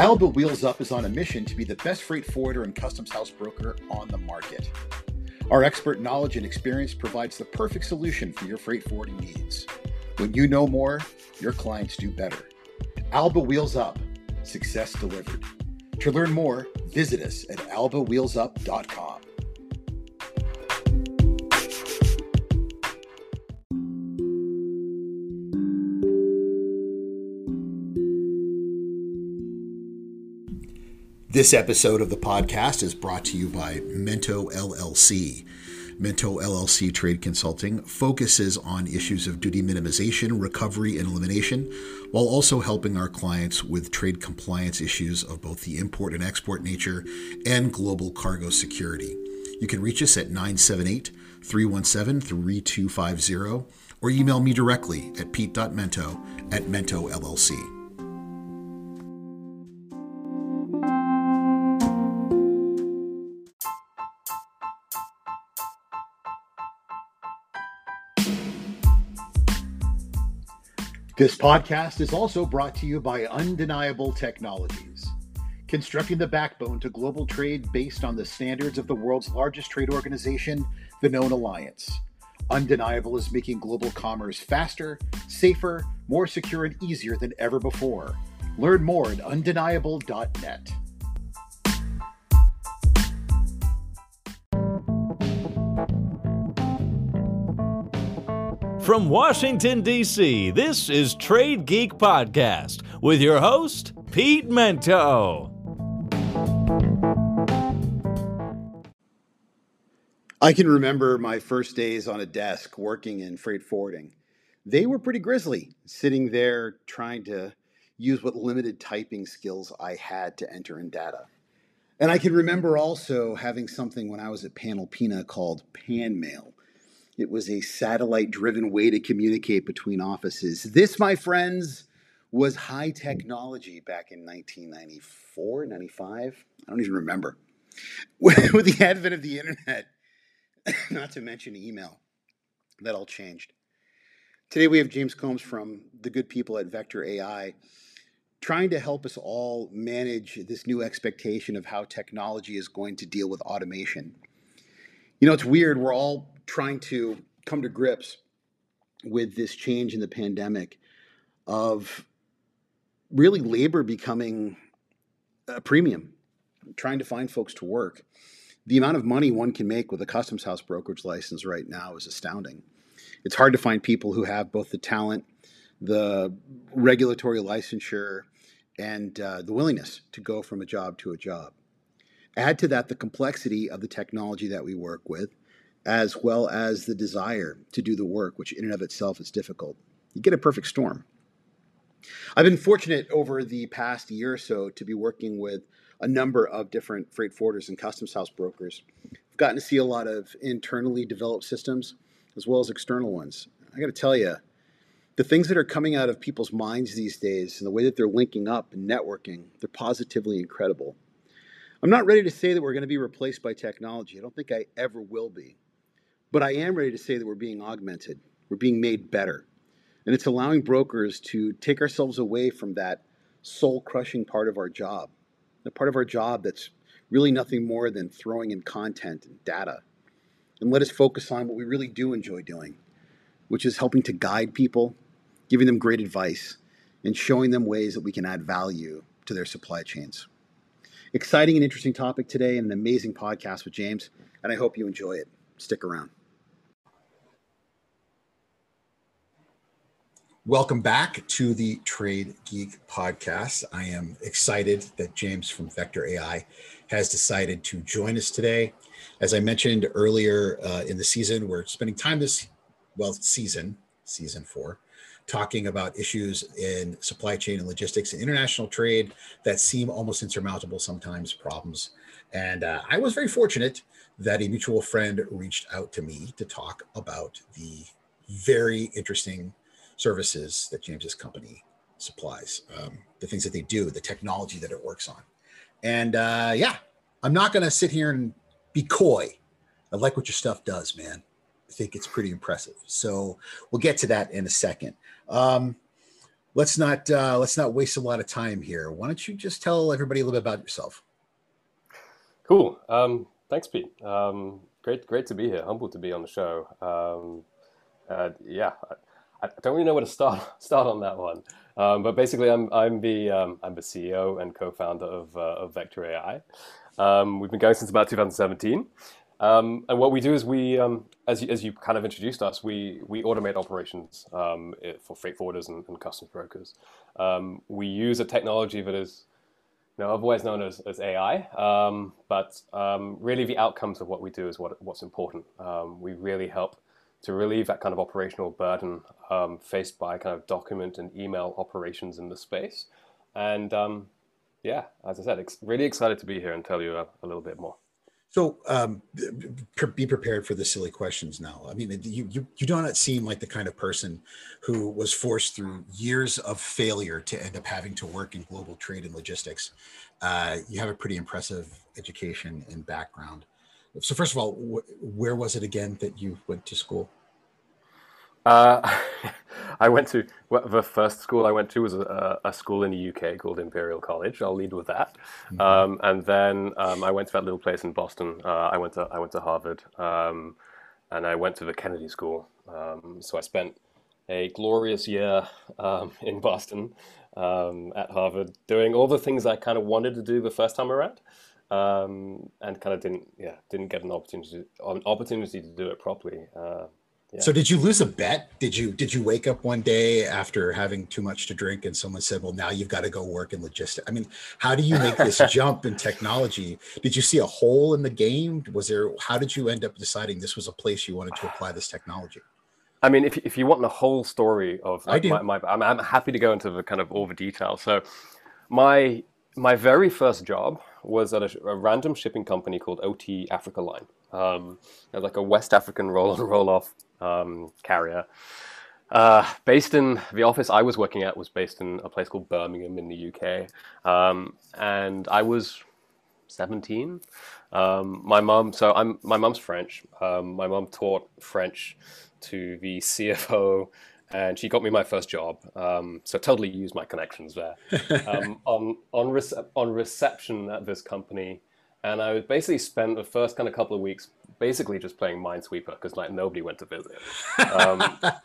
Alba Wheels Up is on a mission to be the best freight forwarder and customs house broker on the market. Our expert knowledge and experience provides the perfect solution for your freight forwarding needs. When you know more, your clients do better. Alba Wheels Up, success delivered. To learn more, visit us at albawheelsup.com. This episode of the podcast is brought to you by Mento LLC. Mento LLC Trade Consulting focuses on issues of duty minimization, recovery, and elimination, while also helping our clients with trade compliance issues of both the import and export nature and global cargo security. You can reach us at 978 317 3250 or email me directly at pete.mento at Mento This podcast is also brought to you by Undeniable Technologies, constructing the backbone to global trade based on the standards of the world's largest trade organization, the Known Alliance. Undeniable is making global commerce faster, safer, more secure, and easier than ever before. Learn more at undeniable.net. From Washington, D.C., this is Trade Geek Podcast with your host, Pete Mento. I can remember my first days on a desk working in freight forwarding. They were pretty grisly, sitting there trying to use what limited typing skills I had to enter in data. And I can remember also having something when I was at Panalpina called Panmail it was a satellite driven way to communicate between offices. This, my friends, was high technology back in 1994, 95. I don't even remember. With the advent of the internet, not to mention email, that all changed. Today we have James Combs from the good people at Vector AI trying to help us all manage this new expectation of how technology is going to deal with automation. You know, it's weird. We're all trying to come to grips with this change in the pandemic of really labor becoming a premium, trying to find folks to work. The amount of money one can make with a customs house brokerage license right now is astounding. It's hard to find people who have both the talent, the regulatory licensure, and uh, the willingness to go from a job to a job. Add to that the complexity of the technology that we work with, as well as the desire to do the work, which in and of itself is difficult. You get a perfect storm. I've been fortunate over the past year or so to be working with a number of different freight forwarders and customs house brokers. I've gotten to see a lot of internally developed systems as well as external ones. I got to tell you, the things that are coming out of people's minds these days and the way that they're linking up and networking, they're positively incredible. I'm not ready to say that we're going to be replaced by technology. I don't think I ever will be. But I am ready to say that we're being augmented, we're being made better. And it's allowing brokers to take ourselves away from that soul crushing part of our job, the part of our job that's really nothing more than throwing in content and data. And let us focus on what we really do enjoy doing, which is helping to guide people, giving them great advice, and showing them ways that we can add value to their supply chains. Exciting and interesting topic today, and an amazing podcast with James, and I hope you enjoy it. Stick around. Welcome back to the Trade Geek podcast. I am excited that James from Vector AI has decided to join us today. As I mentioned earlier uh, in the season, we're spending time this, well, season, season four, talking about issues in supply chain and logistics and international trade that seem almost insurmountable sometimes, problems. And uh, I was very fortunate that a mutual friend reached out to me to talk about the very interesting services that James's company supplies, um, the things that they do, the technology that it works on. And uh, yeah, I'm not going to sit here and be coy. I like what your stuff does, man. I think it's pretty impressive. So we'll get to that in a second. Um, let's not uh, let's not waste a lot of time here. Why don't you just tell everybody a little bit about yourself? Cool. Um, thanks, Pete. Um, great, great to be here. Humbled to be on the show. Um, uh, yeah, I, don't really know where to start start on that one. Um, but basically, I'm I'm the um, I'm the CEO and co-founder of uh, of Vector AI. Um, we've been going since about 2017. Um, and what we do is we, um, as, you, as you kind of introduced us, we, we automate operations um, for freight forwarders and, and customs brokers. We use a technology that is know, otherwise known as, as AI, but really the outcomes of what we do is what, what's important. we really help to relieve that kind of operational burden faced by kind of document and email operations in the space. And yeah, as I said, ex- really excited to be here and tell you a, a little bit more. So um, be prepared for the silly questions now. I mean, you, you you do not seem like the kind of person who was forced through years of failure to end up having to work in global trade and logistics. Uh, you have a pretty impressive education and background. So first of all, wh- where was it again that you went to school? Uh, I went to well, the first school I went to was a, a, school in the UK called Imperial College. I'll lead with that, mm-hmm. um, and then um, I went to that little place in Boston. Uh, I went to I went to Harvard, um, and I went to the Kennedy School. Um, so I spent a glorious year um, in Boston um, at Harvard, doing all the things I kind of wanted to do the first time around. And kind of didn't, yeah, didn't get an opportunity, an opportunity to do it properly. Uh, so did you lose a bet? Did you did you wake up one day after having too much to drink and someone said, "Well, now you've got to go work in logistics"? I mean, how do you make this jump in technology? Did you see a hole in the game? Was there how did you end up deciding this was a place you wanted to apply this technology? I mean, if if you want the whole story of like, I do. My, my, I'm, I'm happy to go into the kind of all the details. So my my very first job was at a, a random shipping company called OT Africa Line. Um, like a West African roll on roll off um, carrier. Uh, based in the office I was working at was based in a place called Birmingham in the UK, um, and I was 17. Um, my mom, so I'm my mom's French. Um, my mom taught French to the CFO, and she got me my first job. Um, so totally used my connections there. Um, on on rece- on reception at this company, and I basically spent the first kind of couple of weeks basically just playing Minesweeper because like nobody went to visit, um,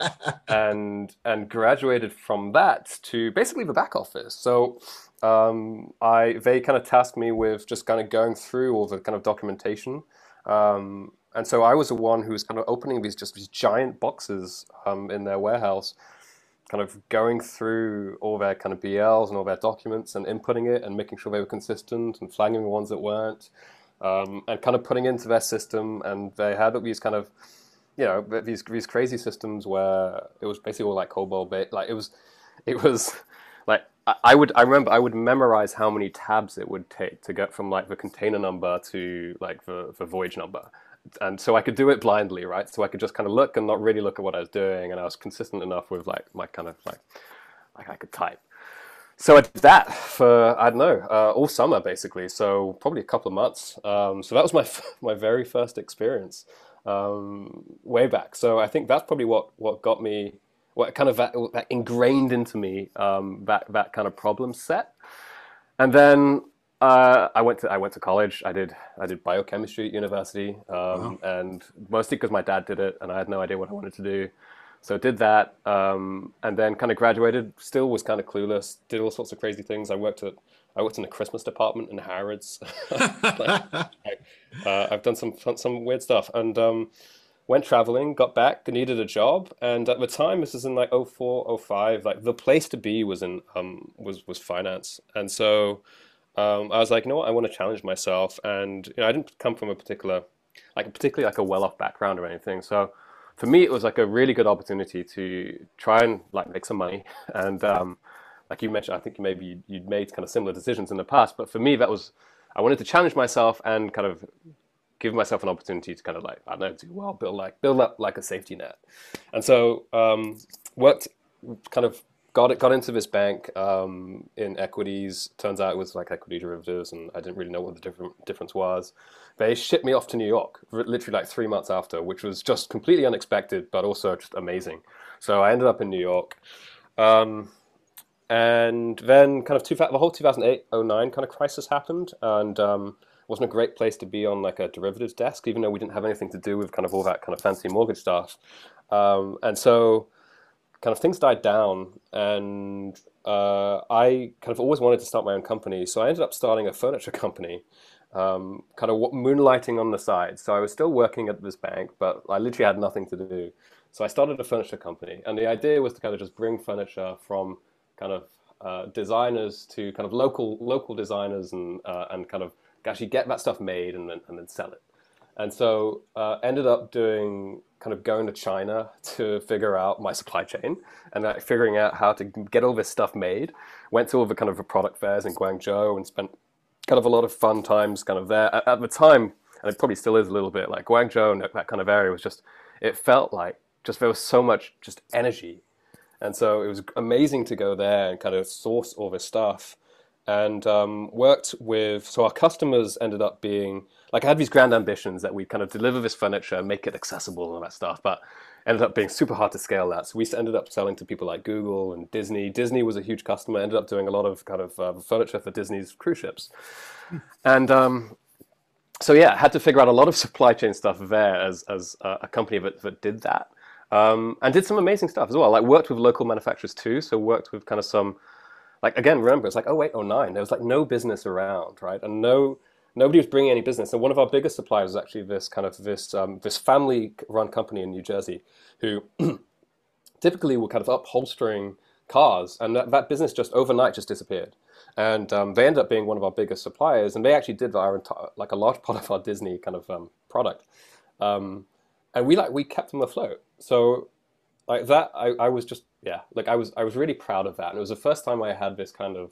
and and graduated from that to basically the back office. So um, I they kind of tasked me with just kind of going through all the kind of documentation. Um, and so I was the one who was kind of opening these just these giant boxes um, in their warehouse, kind of going through all their kind of BLs and all their documents and inputting it and making sure they were consistent and flagging the ones that weren't um, and kind of putting into their system. And they had these kind of, you know, these these crazy systems where it was basically all like COBOL, like it was, it was like I would I remember I would memorize how many tabs it would take to get from like the container number to like the, the voyage number. And so I could do it blindly, right? So I could just kind of look and not really look at what I was doing, and I was consistent enough with like my kind of like like I could type so I did that for I don't know uh, all summer basically. So probably a couple of months. Um, so that was my my very first experience um, way back. So I think that's probably what what got me what kind of that, that ingrained into me um, that that kind of problem set. And then uh, I went to I went to college. I did I did biochemistry at university, um, wow. and mostly because my dad did it, and I had no idea what I wanted to do. So did that, um, and then kind of graduated. Still was kind of clueless. Did all sorts of crazy things. I worked at I worked in the Christmas department in Harrods. like, I, uh, I've done some some weird stuff, and um, went traveling. Got back, needed a job, and at the time, this is in like 04, 05, Like the place to be was in um, was was finance, and so um, I was like, you know what, I want to challenge myself, and you know, I didn't come from a particular like particularly like a well off background or anything, so for me, it was like a really good opportunity to try and like make some money. And um, like you mentioned, I think maybe you'd, you'd made kind of similar decisions in the past. But for me, that was I wanted to challenge myself and kind of give myself an opportunity to kind of like I don't know do well, build like build up like a safety net. And so um, worked kind of got got into this bank um, in equities. Turns out it was like equity derivatives, and I didn't really know what the different difference was. They shipped me off to New York, literally like three months after, which was just completely unexpected, but also just amazing. So I ended up in New York. Um, and then kind of two, the whole 2008 09 kind of crisis happened and um, wasn't a great place to be on like a derivatives desk even though we didn't have anything to do with kind of all that kind of fancy mortgage stuff um, and so kind of things died down and uh, i kind of always wanted to start my own company. So i ended up starting a furniture company um, kind of moonlighting on the side. So i was still working at this bank but i literally had nothing to do. So i started a furniture company and the idea was to kind of just bring furniture from kind of uh, designers to kind of local local designers and uh, and kind of actually get that stuff made and then and then sell it. And so uh, ended up doing kind of going to China to figure out my supply chain and like figuring out how to get all this stuff made. Went to all the kind of the product fairs in Guangzhou and spent kind of a lot of fun times kind of there. At, at the time, and it probably still is a little bit like Guangzhou and that kind of area was just it felt like just there was so much just energy and so it was amazing to go there and kind of source all this stuff and um, worked with. So our customers ended up being like I had these grand ambitions that we kind of deliver this furniture, and make it accessible, and all that stuff, but ended up being super hard to scale that. So we ended up selling to people like Google and Disney. Disney was a huge customer. Ended up doing a lot of kind of uh, furniture for Disney's cruise ships, and um, so yeah, had to figure out a lot of supply chain stuff there as as a company that, that did that. Um, and did some amazing stuff as well. Like worked with local manufacturers too. So worked with kind of some, like again, remember it's like oh wait, oh nine. There was like no business around, right? And no, nobody was bringing any business. And one of our biggest suppliers was actually this kind of this um, this family-run company in New Jersey, who typically were kind of upholstering cars, and that, that business just overnight just disappeared. And um, they ended up being one of our biggest suppliers, and they actually did our entire, like a large part of our Disney kind of um, product. Um, and we like we kept them afloat. So like that, I, I was just yeah, like I was I was really proud of that, and it was the first time I had this kind of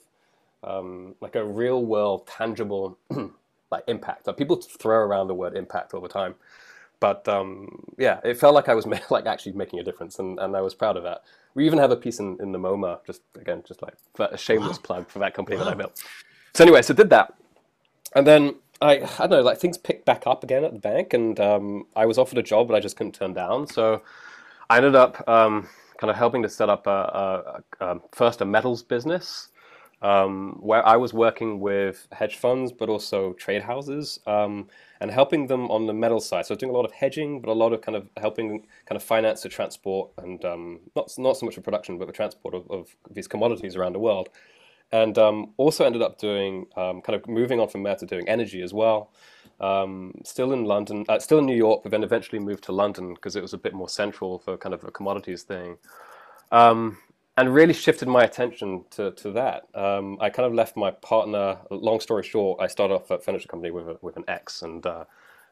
um, like a real world tangible like impact. Like people throw around the word impact all the time, but um, yeah, it felt like I was like actually making a difference, and, and I was proud of that. We even have a piece in, in the MoMA, just again, just like a shameless wow. plug for that company wow. that I built. So anyway, so did that, and then I, I don't know, like things picked back up again at the bank, and um, I was offered a job, but I just couldn't turn down. So I ended up um, kind of helping to set up a, a, a first a metals business, um, where I was working with hedge funds, but also trade houses, um, and helping them on the metal side. So doing a lot of hedging, but a lot of kind of helping kind of finance the transport and um, not not so much the production, but the transport of, of these commodities around the world and um, also ended up doing um, kind of moving on from there to doing energy as well. Um, still in London, uh, still in New York, but then eventually moved to London because it was a bit more central for kind of a commodities thing. Um, and really shifted my attention to, to that. Um, I kind of left my partner. Long story short, I started off at furniture company with a, with an ex, and uh,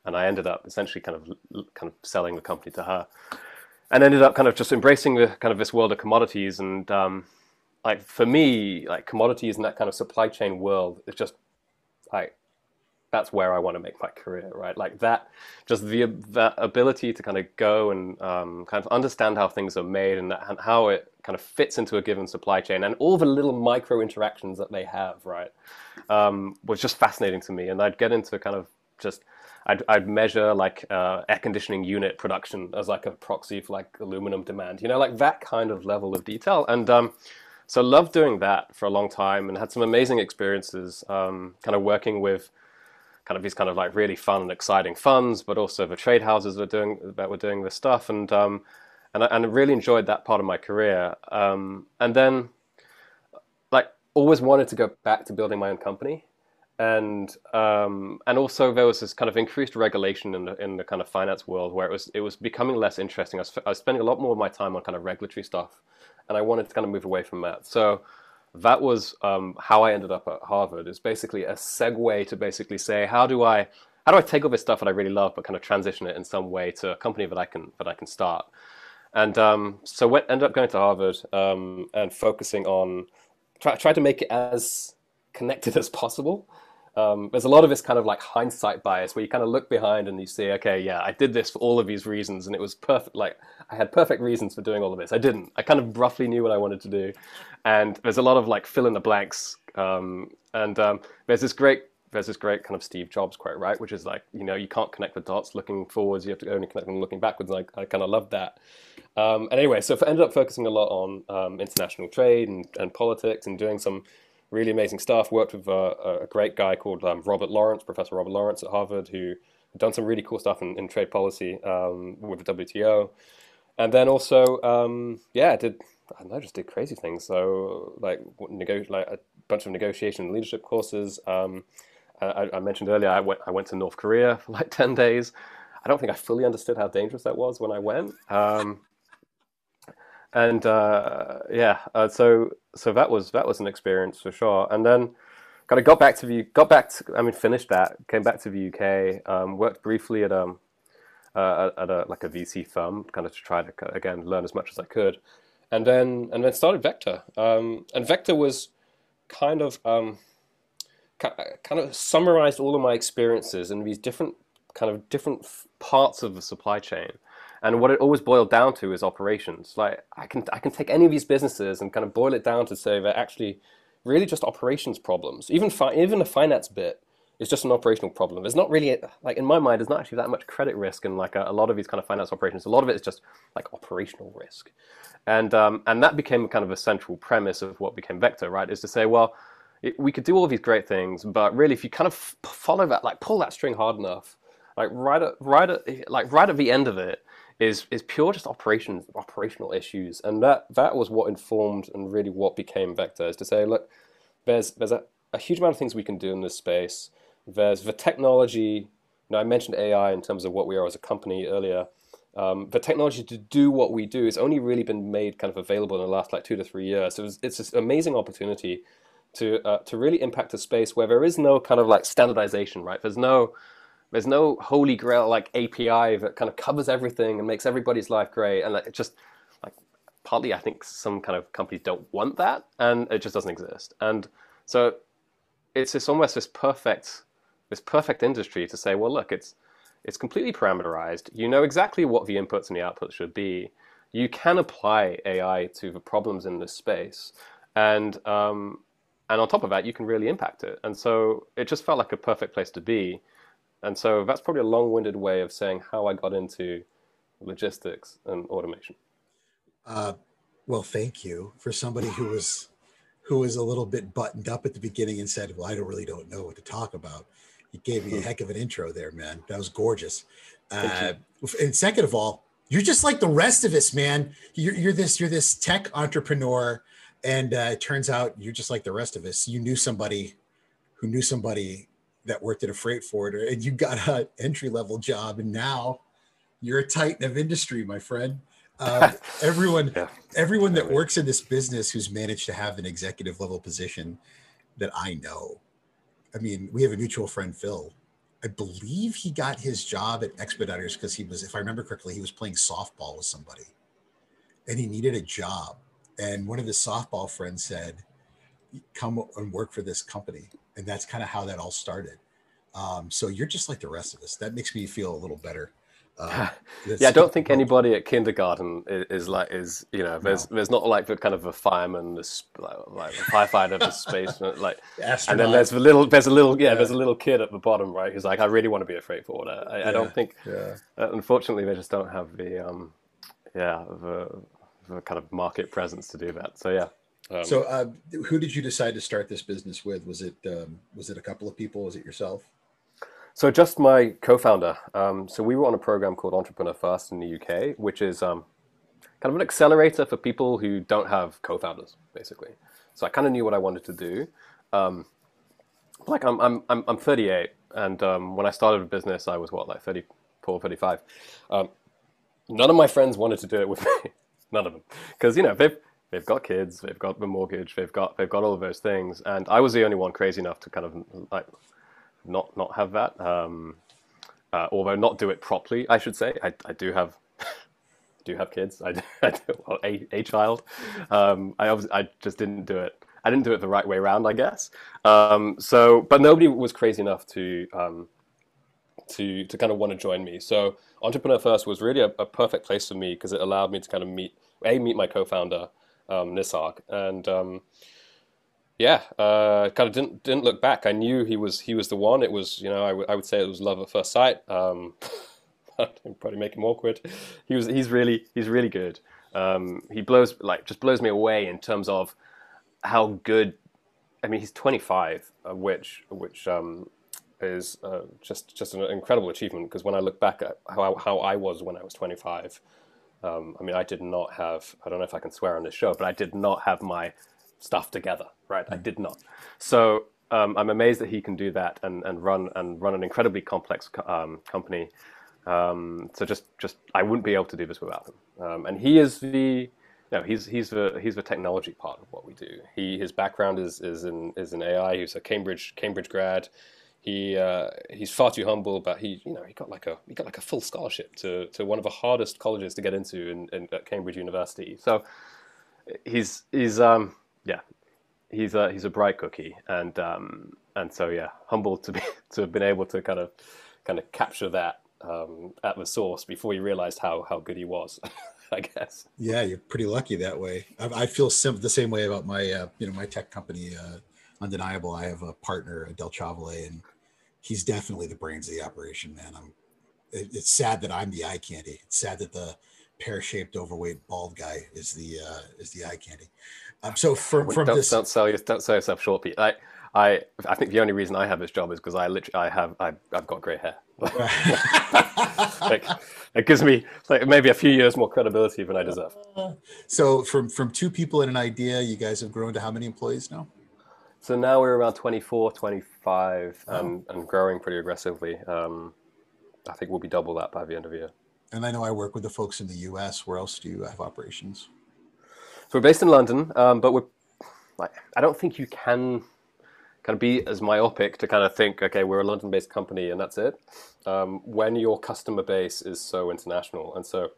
and I ended up essentially kind of kind of selling the company to her, and ended up kind of just embracing the kind of this world of commodities and um, like for me, like commodities and that kind of supply chain world is just like that's where I want to make my career, right? Like that, just the that ability to kind of go and um, kind of understand how things are made and, that, and how it kind of fits into a given supply chain and all the little micro interactions that they have, right, um, was just fascinating to me. And I'd get into kind of just I'd, I'd measure like uh, air conditioning unit production as like a proxy for like aluminum demand, you know, like that kind of level of detail. And um, so loved doing that for a long time and had some amazing experiences um, kind of working with kind of these kind of like really fun and exciting funds but also the trade houses that were doing that were doing this stuff and um, and, I, and really enjoyed that part of my career um, and then like always wanted to go back to building my own company and um, and also there was this kind of increased regulation in the in the kind of finance world where it was it was becoming less interesting. I was, I was spending a lot more of my time on kind of regulatory stuff and I wanted to kind of move away from that. So that was um, how I ended up at Harvard. It's basically a segue to basically say how do I how do I take all this stuff that I really love, but kind of transition it in some way to a company that I can that I can start. And um, so went, ended up going to Harvard um, and focusing on try, try to make it as connected as possible um, there's a lot of this kind of like hindsight bias where you kind of look behind and you see, okay, yeah, I did this for all of these reasons, and it was perfect. Like I had perfect reasons for doing all of this. I didn't. I kind of roughly knew what I wanted to do, and there's a lot of like fill in the blanks. Um, and um, there's this great there's this great kind of Steve Jobs quote, right? Which is like, you know, you can't connect the dots looking forwards. You have to only connect them looking backwards. And I, I kind of love that. Um, and anyway, so I ended up focusing a lot on um, international trade and, and politics and doing some really amazing stuff. Worked with uh, a great guy called um, Robert Lawrence, Professor Robert Lawrence at Harvard, who done some really cool stuff in, in trade policy um, with the WTO. And then also, um, yeah, did I know, just did crazy things. So like, nego- like a bunch of negotiation and leadership courses. Um, I, I, mentioned earlier, I went, I went to North Korea for like 10 days. I don't think I fully understood how dangerous that was when I went. Um, and uh, yeah, uh, so so that was that was an experience for sure. And then kind of got back to the got back. To, I mean, finished that. Came back to the UK. Um, worked briefly at um uh, at a like a VC firm, kind of to try to again learn as much as I could, and then and then started Vector. Um, and Vector was kind of um, kind of summarized all of my experiences in these different kind of different parts of the supply chain. And what it always boiled down to is operations. Like I can I can take any of these businesses and kind of boil it down to say they're actually really just operations problems. Even fi- even the finance bit is just an operational problem. There's not really like in my mind, there's not actually that much credit risk in like a, a lot of these kind of finance operations. A lot of it is just like operational risk, and um, and that became kind of a central premise of what became Vector. Right, is to say, well, it, we could do all these great things, but really, if you kind of follow that, like pull that string hard enough, like right at right at like right at the end of it is is pure just operations operational issues, and that that was what informed and really what became Vector is to say, look, there's there's a, a huge amount of things we can do in this space. There's the technology. Know, I mentioned AI in terms of what we are as a company earlier. Um, the technology to do what we do has only really been made kind of available in the last like two to three years. So it's, it's this amazing opportunity to uh, to really impact a space where there is no kind of like standardization, right? There's no there's no holy grail like API that kind of covers everything and makes everybody's life great. And like, it just like partly, I think some kind of companies don't want that, and it just doesn't exist. And so it's just almost this perfect this perfect industry to say, well, look, it's it's completely parameterized. You know exactly what the inputs and the outputs should be. You can apply AI to the problems in this space, and um, and on top of that, you can really impact it. And so it just felt like a perfect place to be. And so that's probably a long-winded way of saying how I got into logistics and automation. Uh, well, thank you for somebody who was who was a little bit buttoned up at the beginning and said, "Well, I don't really don't know what to talk about." You gave me a hmm. heck of an intro there, man. That was gorgeous. Uh, and second of all, you're just like the rest of us, man. You're, you're this you're this tech entrepreneur, and uh, it turns out you're just like the rest of us. You knew somebody who knew somebody that worked at a freight forwarder and you got an entry level job and now you're a titan of industry my friend. Uh, everyone yeah. everyone that works in this business who's managed to have an executive level position that i know i mean we have a mutual friend phil. I believe he got his job at Expeditors because he was if i remember correctly he was playing softball with somebody and he needed a job. And one of his softball friends said come and work for this company and that's kind of how that all started. Um, so you're just like the rest of us. That makes me feel a little better. Uh, yeah, I don't think anybody at kindergarten is, is like is you know there's no. there's not like the kind of a fireman, the like, like a firefighter, the space like, Astronaut. and then there's a little there's a little yeah, yeah, there's a little kid at the bottom right who's like I really want to be a freight forwarder. I, yeah. I don't think yeah. Uh, unfortunately they just don't have the um yeah the, the kind of market presence to do that. So yeah. Um, so, uh, who did you decide to start this business with? Was it um, was it a couple of people? Was it yourself? So, just my co-founder. Um, so, we were on a program called Entrepreneur First in the UK, which is um, kind of an accelerator for people who don't have co-founders, basically. So, I kind of knew what I wanted to do. Um, like, I'm I'm I'm, I'm 38, and um, when I started a business, I was what like 34, 35. none of my friends wanted to do it with me. None of them, because you know they've they've got kids, they've got the mortgage, they've got they've got all of those things, and I was the only one crazy enough to kind of like not not have that, um, uh, although not do it properly. I should say I, I do have do have kids. I do, I do well, a, a child. Um, I I just didn't do it. I didn't do it the right way around, I guess. Um, so, but nobody was crazy enough to um, to to kind of want to join me. So, Entrepreneur First was really a, a perfect place for me because it allowed me to kind of meet a meet my co-founder um. And um, yeah, uh, kind of didn't didn't look back. I knew he was he was the one. It was you know I, w- I would say it was love at first sight. Um, probably make him awkward. He was he's really he's really good. Um, he blows like just blows me away in terms of how good. I mean, he's 25, uh, which which um, is uh, just just an incredible achievement. Because when I look back at how how I was when I was 25, um, I mean, I did not have. I don't know if I can swear on this show, but I did not have my stuff together, right? I did not. So um, I'm amazed that he can do that and, and run and run an incredibly complex um, company. Um, so just just I wouldn't be able to do this without him. Um, and he is the no, he's he's the he's the technology part of what we do. He his background is is in is in AI. He's a Cambridge Cambridge grad. He uh, he's far too humble, but he you know he got like a he got like a full scholarship to, to one of the hardest colleges to get into in, in at Cambridge University. So he's he's um yeah, he's a he's a bright cookie, and um, and so yeah, humble to be to have been able to kind of kind of capture that um, at the source before he realized how how good he was. I guess. Yeah, you're pretty lucky that way. I, I feel sim- the same way about my uh, you know my tech company, uh, Undeniable. I have a partner, Del Chavale, and he's definitely the brains of the operation, man. I'm. It, it's sad that I'm the eye candy. It's sad that the pear-shaped, overweight, bald guy is the uh, is the eye candy. Um, so from from don't, this, don't sell your, don't sell yourself short, Pete. I, I, I think the only reason I have this job is because I literally, I have, I, I've got grey hair. like, it gives me like maybe a few years more credibility than I deserve. so from from two people and an idea, you guys have grown to how many employees now? So now we're around 24, 25, and, and growing pretty aggressively. Um, I think we'll be double that by the end of the year. And I know I work with the folks in the U.S. Where else do you have operations? So we're based in London, um, but we're like I don't think you can kind of be as myopic to kind of think, okay, we're a London-based company and that's it. Um, when your customer base is so international, and so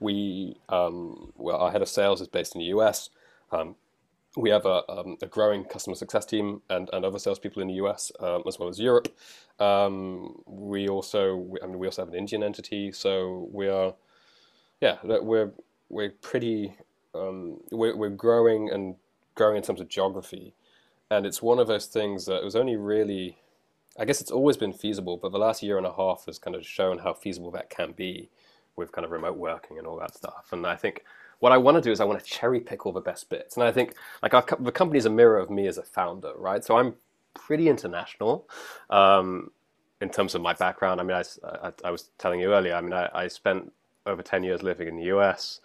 we, um, well, our head of sales is based in the US. We have a, um, a, growing customer success team and, and other salespeople in the US um, as well as Europe. Um, we also, I mean, we also have an Indian entity, so we are, yeah, we're we're pretty um, we're, we're growing and growing in terms of geography. And it's one of those things that it was only really, I guess it's always been feasible, but the last year and a half has kind of shown how feasible that can be with kind of remote working and all that stuff. And I think what I want to do is I want to cherry pick all the best bits. And I think like our, the company is a mirror of me as a founder, right? So I'm pretty international um, in terms of my background. I mean, I, I, I was telling you earlier, I mean, I, I spent over 10 years living in the US.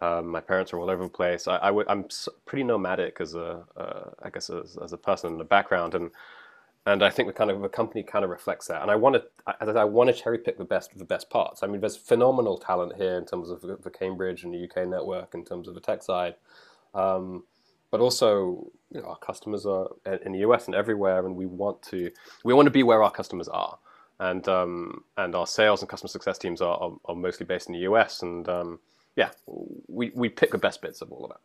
Um, my parents are all over the place. I, I am pretty nomadic as a, uh, I guess as, as, a person in the background, and and I think the kind of the company kind of reflects that. And I want to, I, I want to cherry pick the best the best parts. I mean, there's phenomenal talent here in terms of the, the Cambridge and the UK network, in terms of the tech side, um, but also you know, our customers are in the US and everywhere, and we want to we want to be where our customers are. And um, and our sales and customer success teams are, are, are mostly based in the US, and um, yeah, we, we pick the best bits of all of that.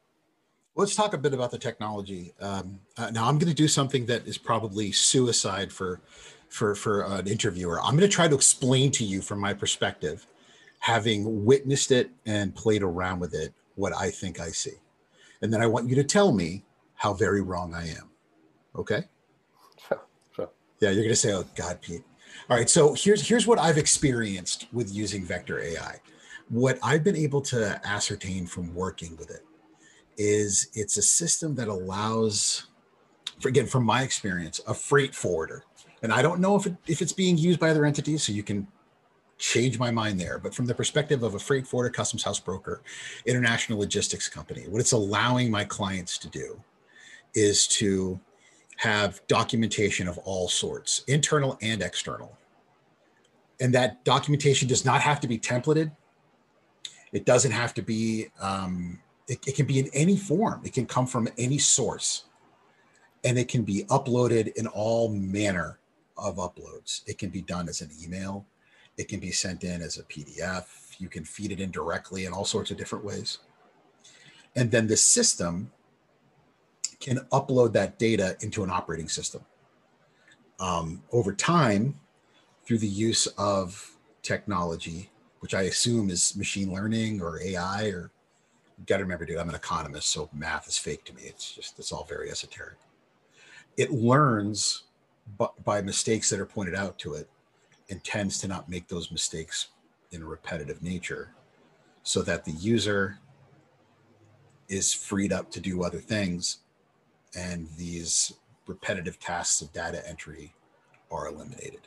Let's talk a bit about the technology. Um, uh, now, I'm going to do something that is probably suicide for for for an interviewer. I'm going to try to explain to you from my perspective, having witnessed it and played around with it, what I think I see, and then I want you to tell me how very wrong I am. Okay? Sure. Sure. Yeah, you're going to say, "Oh God, Pete." All right. So here's here's what I've experienced with using vector AI what I've been able to ascertain from working with it is it's a system that allows, for, again, from my experience, a freight forwarder. And I don't know if it, if it's being used by other entities, so you can change my mind there. But from the perspective of a freight forwarder, customs house broker, international logistics company, what it's allowing my clients to do is to have documentation of all sorts, internal and external. And that documentation does not have to be templated. It doesn't have to be, um, it, it can be in any form, it can come from any source, and it can be uploaded in all manner of uploads. It can be done as an email, it can be sent in as a PDF, you can feed it in directly in all sorts of different ways. And then the system can upload that data into an operating system. Um, over time, through the use of technology, which I assume is machine learning or AI or got to remember, dude, I'm an economist, so math is fake to me. It's just, it's all very esoteric. it learns by mistakes that are pointed out to it and tends to not make those mistakes in a repetitive nature so that the user is freed up to do other things and these repetitive tasks of data entry are eliminated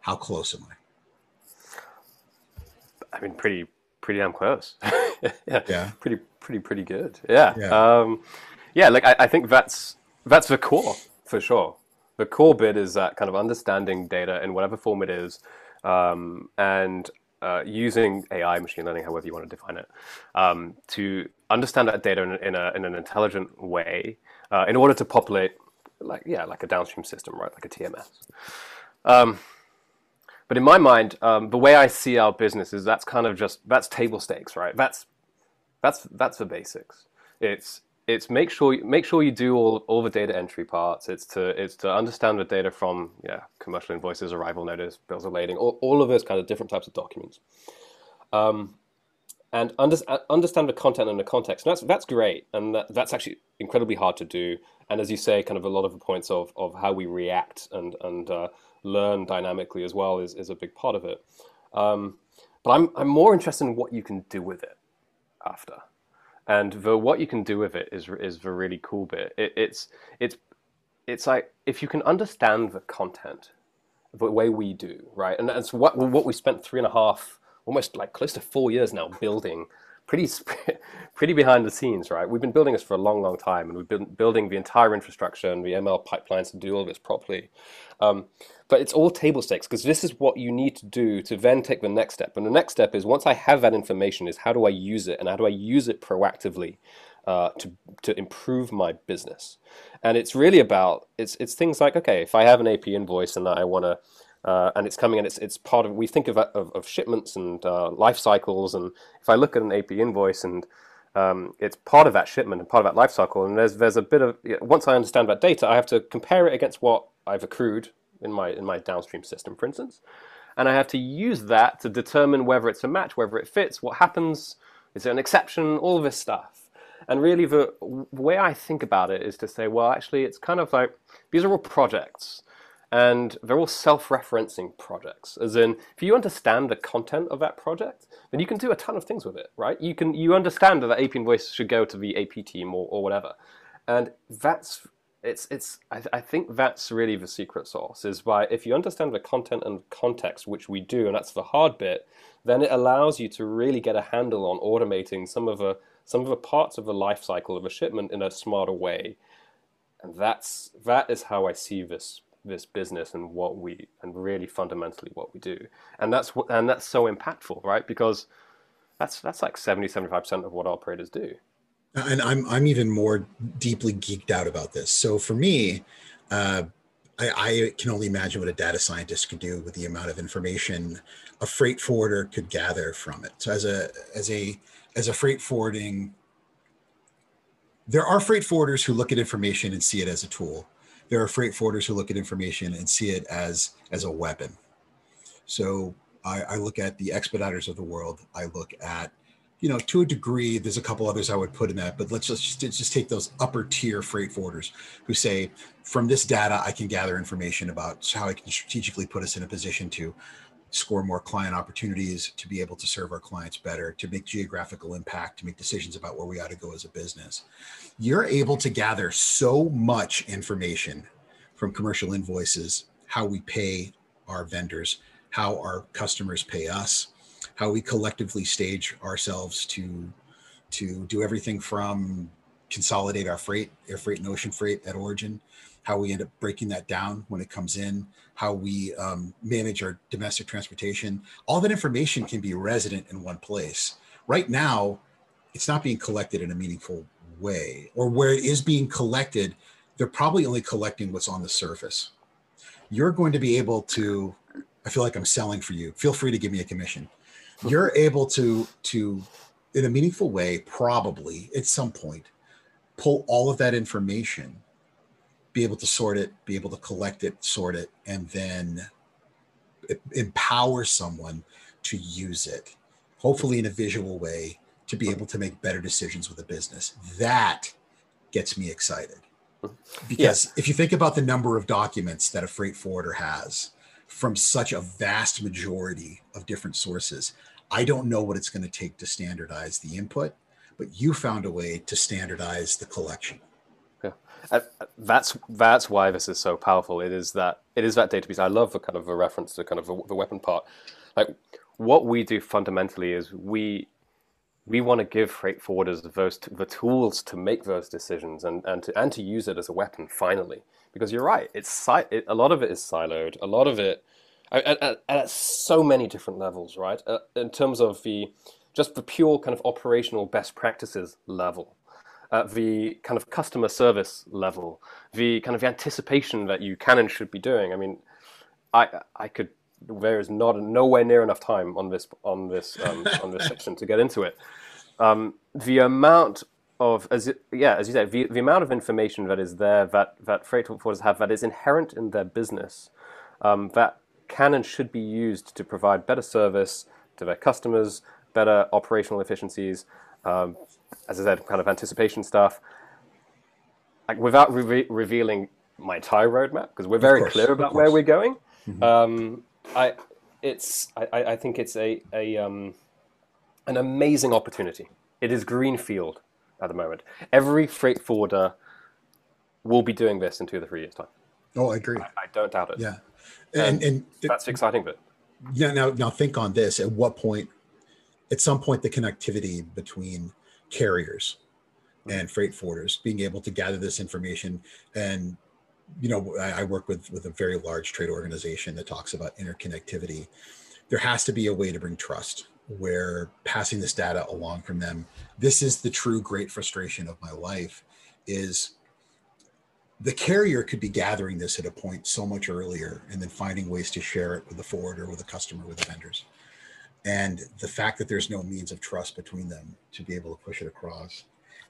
how close am i i mean pretty pretty damn close yeah. yeah pretty pretty pretty good yeah yeah, um, yeah like I, I think that's that's the core for sure the core bit is that kind of understanding data in whatever form it is um, and uh, using AI, machine learning, however you want to define it, um, to understand that data in, in, a, in an intelligent way uh, in order to populate, like yeah, like a downstream system, right, like a TMS. But in my mind, um, the way I see our business is that's kind of just that's table stakes, right? That's that's that's the basics. It's it's make sure make sure you do all, all the data entry parts. It's to it's to understand the data from yeah commercial invoices, arrival notice, bills of lading, all, all of those kind of different types of documents, um, and under, understand the content and the context. And that's that's great, and that, that's actually incredibly hard to do. And as you say, kind of a lot of the points of, of how we react and and uh, learn dynamically as well is, is a big part of it. Um, but I'm I'm more interested in what you can do with it after and the what you can do with it is is the really cool bit. It, it's it's it's like if you can understand the content the way we do, right? And that's what what we spent three and a half, almost like close to four years now building. Pretty, pretty behind the scenes, right? We've been building this for a long, long time, and we've been building the entire infrastructure and the ML pipelines to do all this properly. Um, but it's all table stakes because this is what you need to do to then take the next step. And the next step is once I have that information, is how do I use it and how do I use it proactively uh, to to improve my business. And it's really about it's it's things like okay, if I have an AP invoice and I want to. Uh, and it's coming and it's it's part of we think of of, of shipments and uh, life cycles. And if I look at an AP invoice and um, it's part of that shipment and part of that life cycle and there's there's a bit of once I understand that data I have to compare it against what I've accrued in my in my downstream system, for instance, and I have to use that to determine whether it's a match, whether it fits, what happens, is there an exception, all this stuff. And really, the way I think about it is to say, well, actually, it's kind of like these are all projects, and they're all self-referencing projects. As in, if you understand the content of that project, then you can do a ton of things with it, right? You can you understand that the AP invoice should go to the AP team or, or whatever, and that's it's it's I, I, think that's really the secret sauce is by if you understand the content and context which we do and that's the hard bit then it allows you to really get a handle on automating some of the some of the parts of the life cycle of a shipment in a smarter way and that's that is how i see this this business and what we and really fundamentally what we do and that's what and that's so impactful right because that's that's like 70 75% of what operators do and I'm I'm even more deeply geeked out about this. So for me, uh, I, I, can only imagine what a data scientist could do with the amount of information a freight forwarder could gather from it. So as a as a as a freight forwarding, there are freight forwarders who look at information and see it as a tool. There are freight forwarders who look at information and see it as as a weapon. So I, I look at the expeditors of the world. I look at you know, to a degree, there's a couple others I would put in that, but let's just just take those upper tier freight forwarders who say, from this data, I can gather information about how I can strategically put us in a position to score more client opportunities, to be able to serve our clients better, to make geographical impact, to make decisions about where we ought to go as a business. You're able to gather so much information from commercial invoices, how we pay our vendors, how our customers pay us how we collectively stage ourselves to to do everything from consolidate our freight, air freight and ocean freight at origin, how we end up breaking that down when it comes in, how we um, manage our domestic transportation. All that information can be resident in one place. Right now, it's not being collected in a meaningful way, or where it is being collected, they're probably only collecting what's on the surface. You're going to be able to, I feel like I'm selling for you. Feel free to give me a commission you're able to to in a meaningful way probably at some point pull all of that information be able to sort it be able to collect it sort it and then empower someone to use it hopefully in a visual way to be able to make better decisions with a business. That gets me excited. Because if you think about the number of documents that a freight forwarder has from such a vast majority of different sources, I don't know what it's going to take to standardize the input, but you found a way to standardize the collection. Uh, that's that's why this is so powerful. It is that it is that data piece. I love the kind of the reference to kind of the weapon part. Like what we do fundamentally is we we want to give freight forwarders those the tools to make those decisions and, and to and to use it as a weapon finally because you're right it's it, a lot of it is siloed a lot of it at, at, at so many different levels right uh, in terms of the just the pure kind of operational best practices level uh, the kind of customer service level the kind of anticipation that you can and should be doing i mean i i could there is not nowhere near enough time on this on this um, on this section to get into it. Um, the amount of as it, yeah, as you said, the, the amount of information that is there that that freight forwarders have that is inherent in their business um, that can and should be used to provide better service to their customers, better operational efficiencies. Um, as I said, kind of anticipation stuff. Like without re- revealing my entire roadmap, because we're very course, clear about where we're going. Mm-hmm. Um, I it's I, I think it's a a um, an amazing opportunity. It is greenfield at the moment. Every freight forwarder will be doing this in two to three years' time. Oh, I agree. I, I don't doubt it. Yeah, and, and, and that's the exciting bit. Yeah. Now, now think on this. At what point? At some point, the connectivity between carriers and freight forwarders being able to gather this information. And you know, I, I work with with a very large trade organization that talks about interconnectivity. There has to be a way to bring trust where passing this data along from them this is the true great frustration of my life is the carrier could be gathering this at a point so much earlier and then finding ways to share it with the forwarder with the customer with the vendors and the fact that there's no means of trust between them to be able to push it across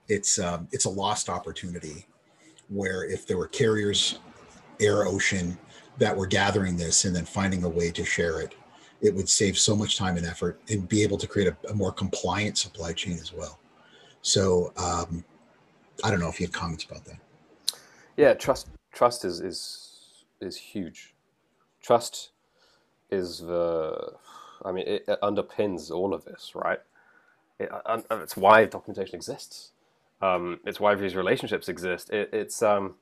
it's um, it's a lost opportunity where if there were carriers, air, ocean, that were gathering this and then finding a way to share it, it would save so much time and effort and be able to create a, a more compliant supply chain as well. So um, I don't know if you had comments about that. Yeah, trust trust is is is huge. Trust is the I mean it, it underpins all of this, right? It, uh, it's why documentation exists. Um, it's why these relationships exist. It, it's um,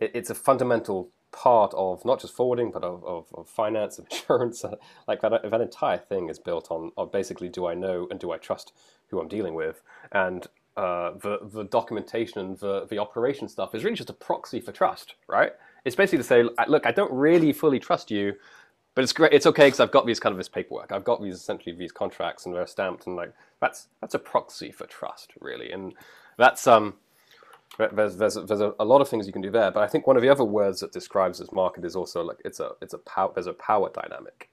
it, it's a fundamental part of not just forwarding, but of, of, of finance, of insurance. like that, that entire thing is built on, on basically do I know and do I trust who I'm dealing with, and uh, the the documentation and the the operation stuff is really just a proxy for trust, right? It's basically to say, look, I don't really fully trust you, but it's great. It's okay because I've got these kind of this paperwork. I've got these essentially these contracts and they're stamped, and like that's that's a proxy for trust, really. And that's um, there's there's there's a, a, lot of things you can do there. But I think one of the other words that describes this market is also like it's a it's a power there's a power dynamic,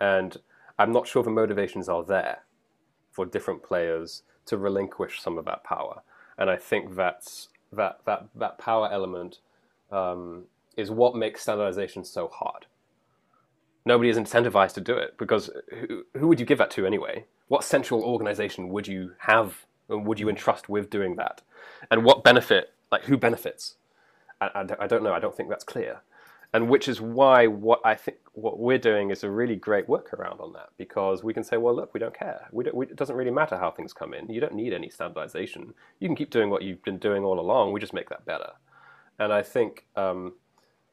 and I'm not sure the motivations are there for different players to relinquish some of that power. And I think that's that that that power element um, is what makes standardization so hard. Nobody is incentivized to do it because who, who would you give that to anyway? What central organization would you have and would you entrust with doing that? And what benefit, like who benefits? I, I, don't know. I don't think that's clear. And which is why what I think what we're doing is a really great workaround on that because we can say, well, look, we don't care. We don't, we, it doesn't really matter how things come in. You don't need any standardization. You can keep doing what you've been doing all along. We just make that better. And I think um,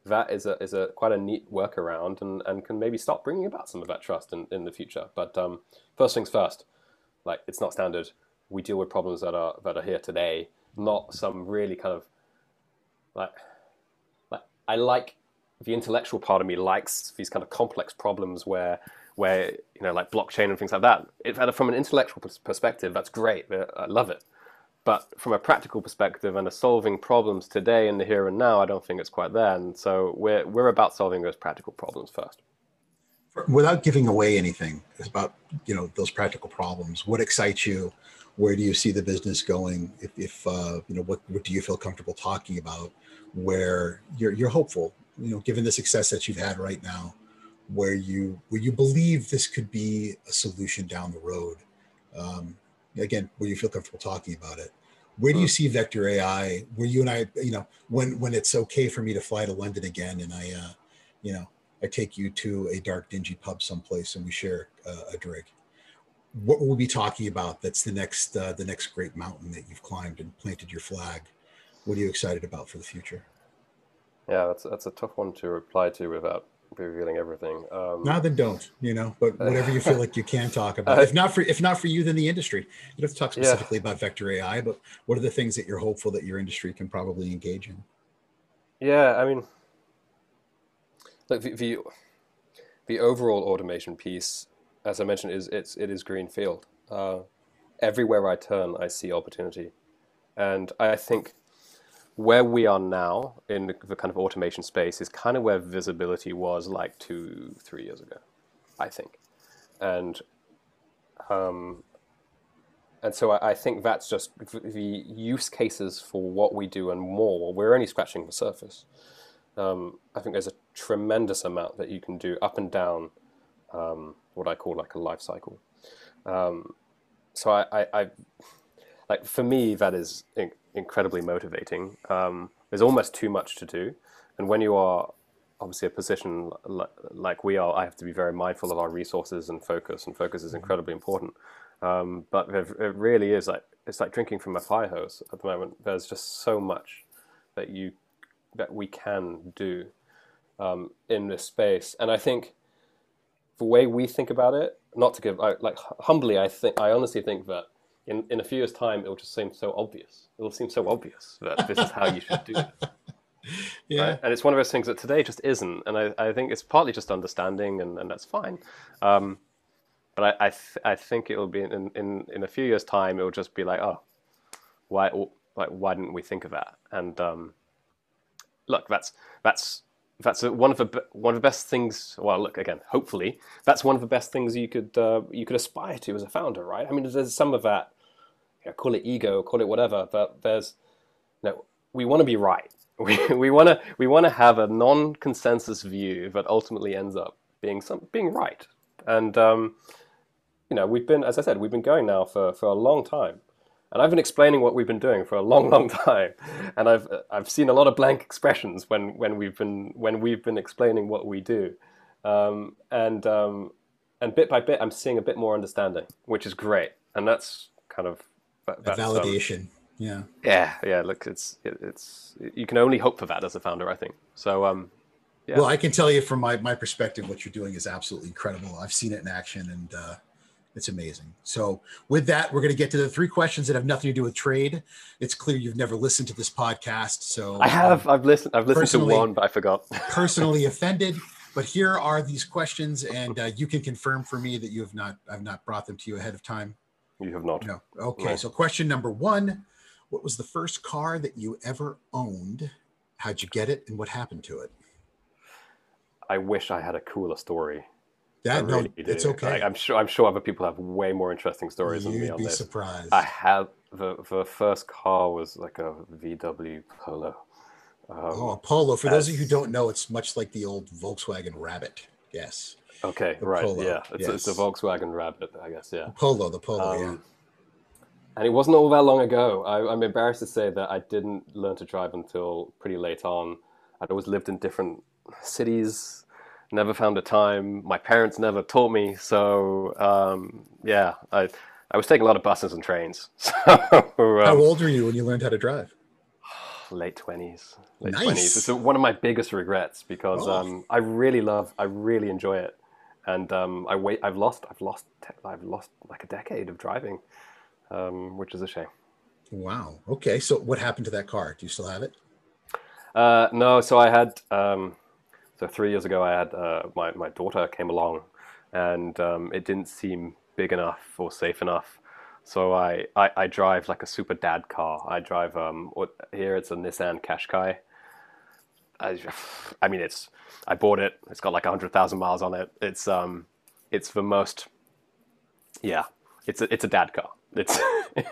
that is a is a quite a neat workaround and, and can maybe start bringing about some of that trust in, in the future. But um, first things first, like it's not standard we deal with problems that are that are here today, not some really kind of like like I like the intellectual part of me likes these kind of complex problems where where you know like blockchain and things like that. If, from an intellectual perspective, that's great. I love it. But from a practical perspective and a solving problems today in the here and now, I don't think it's quite there. And so we're we're about solving those practical problems first. Without giving away anything, it's about you know those practical problems. What excites you? where do you see the business going if, if uh, you know what, what do you feel comfortable talking about where you're, you're hopeful you know given the success that you've had right now where you where you believe this could be a solution down the road um, again where you feel comfortable talking about it. Where do you see vector ai where you and i you know when when it's okay for me to fly to london again and i uh you know i take you to a dark dingy pub someplace and we share uh, a drink. What will we be talking about that's the next uh, the next great mountain that you've climbed and planted your flag? What are you excited about for the future? Yeah that's that's a tough one to reply to without revealing everything. Um, no, then don't. You know, but whatever you feel like you can talk about. if not for if not for you, then the industry. You don't have to talk specifically yeah. about vector AI, but what are the things that you're hopeful that your industry can probably engage in? Yeah, I mean, look the the, the overall automation piece, as I mentioned, is it's it is greenfield. Uh, everywhere I turn, I see opportunity, and I think where we are now in the, the, kind of automation space is kind of where visibility was like two, three years ago, I think, and um, and so I, I think that's just the use cases for what we do and more. We're only scratching the surface. Um, I think there's a tremendous amount that you can do up and down um, what I call like a life cycle. Um, so I, I, I, like for me that is incredibly motivating. Um, there's almost too much to do, and when you are obviously a position like we are, I have to be very mindful of our resources and focus, and focus is mm-hmm. incredibly important. Um, but it really is like it's like drinking from a fire hose at the moment. There's just so much that you that we can do um, in this space, and I think the way we think about it, not to give like humbly, I think I honestly think that in, in a few years' time, it'll just seem so obvious. It'll seem so obvious that this is how you should do it. yeah. Right? And it's one of those things that today just isn't. And I, I think it's partly just understanding, and, and that's fine. Um, but I I, th- I think it will be in, in, in a few years' time, it will just be like, oh, why like why didn't we think of that? And um, look, that's that's that's one of the one of the best things. Well, look again. Hopefully, that's one of the best things you could uh, you could aspire to as a founder, right? I mean, there's some of that. You know, call it ego, call it whatever, but there's no. We want to be right. We we want to we want to have a non-consensus view that ultimately ends up being some being right. And um, you know, we've been, as I said, we've been going now for for a long time. And I've been explaining what we've been doing for a long, long time, and I've I've seen a lot of blank expressions when, when we've been when we've been explaining what we do, um, and um, and bit by bit I'm seeing a bit more understanding, which is great, and that's kind of that, um, validation. Um, yeah. Yeah, yeah. Look, it's it, it's you can only hope for that as a founder, I think. So, um, yeah. Well, I can tell you from my my perspective, what you're doing is absolutely incredible. I've seen it in action, and uh, it's amazing. So, with that, we're going to get to the three questions that have nothing to do with trade. It's clear you've never listened to this podcast. So, I have. Um, I've listened. I've listened to one, but I forgot. personally offended. But here are these questions, and uh, you can confirm for me that you have not. I've not brought them to you ahead of time. You have not. No. Okay. No. So, question number one: What was the first car that you ever owned? How'd you get it, and what happened to it? I wish I had a cooler story. Yeah, really no, it's okay. Like, I'm sure. I'm sure other people have way more interesting stories You'd than me on be this. surprised. I have the the first car was like a VW Polo. Um, oh, Polo. For those of you who don't know, it's much like the old Volkswagen Rabbit. Yes. Okay. The right. Polo. Yeah. It's, yes. it's, a Volkswagen Rabbit, I guess. Yeah. The Polo. The Polo. Um, yeah. And it wasn't all that long ago. I, I'm embarrassed to say that I didn't learn to drive until pretty late on. I'd always lived in different cities never found a time. My parents never taught me, so um, yeah, I I was taking a lot of buses and trains. So, um, how old were you when you learned how to drive? Late twenties. Late nice. twenties. It's one of my biggest regrets because oh. um, I really love, I really enjoy it, and um, I wait. I've lost, I've lost, I've lost like a decade of driving, um, which is a shame. Wow. Okay. So what happened to that car? Do you still have it? Uh, no. So I had um, so three years ago, I had uh, my my daughter came along, and um, it didn't seem big enough or safe enough. So I, I, I drive like a super dad car. I drive um what, here it's a Nissan Qashqai. I, I mean it's I bought it. It's got like hundred thousand miles on it. It's um it's the most yeah it's a it's a dad car. It's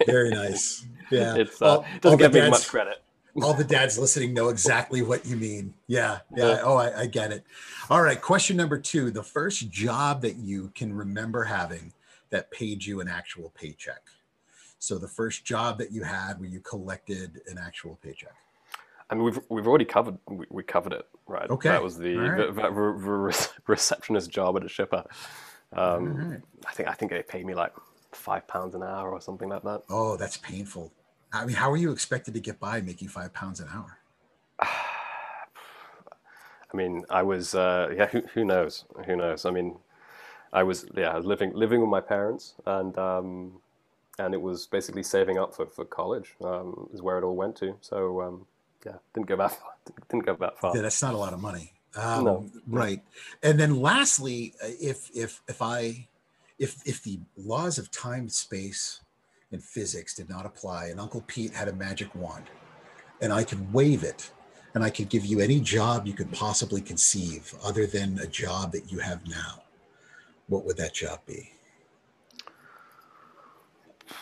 very nice. Yeah, it's uh, all, doesn't get me much credit all the dads listening know exactly what you mean. Yeah, yeah. Oh, I, I, get it. All right. Question number two: the first job that you can remember having that paid you an actual paycheck. So the first job that you had where you collected an actual paycheck. I mean, we've we've already covered we, we covered it, right? Okay. That was the, right. the, the re- re- receptionist job at a shipper. Um, right. I think I think they paid me like five pounds an hour or something like that. Oh, that's painful. I mean, how are you expected to get by making five pounds an hour? I mean, I was uh, yeah. Who, who knows? Who knows? I mean, I was yeah. I was living living with my parents, and um, and it was basically saving up for, for college. Um, is where it all went to. So um, yeah, didn't go that far. Didn't go that far. Yeah, that's not a lot of money. Um, No. Right. And then lastly, uh, if if if I if if the laws of time, space, and physics did not apply, and Uncle Pete had a magic wand, and I could wave it, and I could give you any job you could possibly conceive, other than a job that you have now, what would that job be?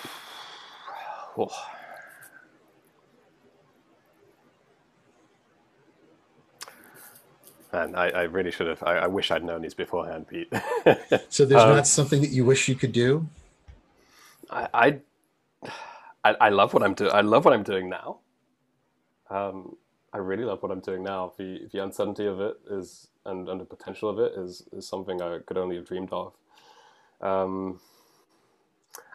Oh. And I, I really should have. I, I wish I'd known these beforehand, Pete. So there's Um, not something that you wish you could do. I, I, I I love what I'm doing. I love what I'm doing now. Um, I really love what I'm doing now. The the uncertainty of it is, and, and the potential of it is, is something I could only have dreamed of. Um,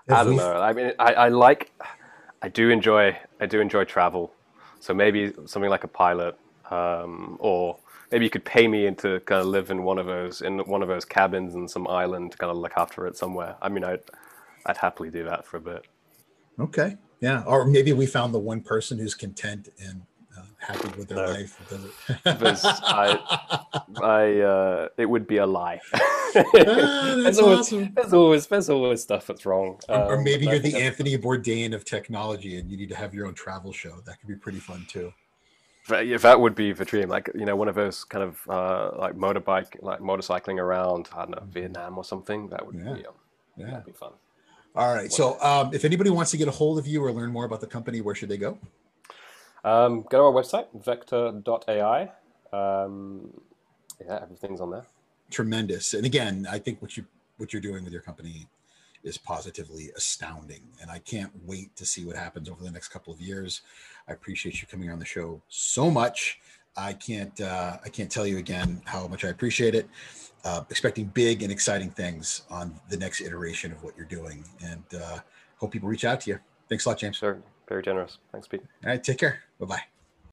I don't know. I mean, I, I like, I do enjoy, I do enjoy travel. So maybe something like a pilot, um, or maybe you could pay me to kind of live in one of those in one of those cabins in some island to kind of look after it somewhere. I mean, I'd, I'd happily do that for a bit. Okay. Yeah. Or maybe we found the one person who's content and uh, happy with their No. life. Because I- I, uh, it would be a lie. that's there's, always, awesome. there's always, there's always stuff that's wrong. or, or Um, maybe you're the Anthony Bourdain of technology and you need to have your own travel show. That could be pretty fun too. That, yeah, that would be the dream. Like you know, one of those kind of uh, like motorbike, like motorcycling around. I don't know, Vietnam or something. That would Yeah. be um, Yeah. that'd be fun. All right. So um, if anybody wants to get a hold of you or learn more about the company, where should they go? Um, go to our website, vector.ai. Um, yeah, everything's on there. Tremendous. And again, I think what you what you're doing with your company is positively astounding. And I can't wait to see what happens over the next couple of years. I appreciate you coming on the show so much. I can't uh, I can't tell you again how much I appreciate it. Uh, expecting big and exciting things on the next iteration of what you're doing, and uh, hope people reach out to you. Thanks a lot, James. Sure, very generous. Thanks, Pete. All right, take care. Bye bye.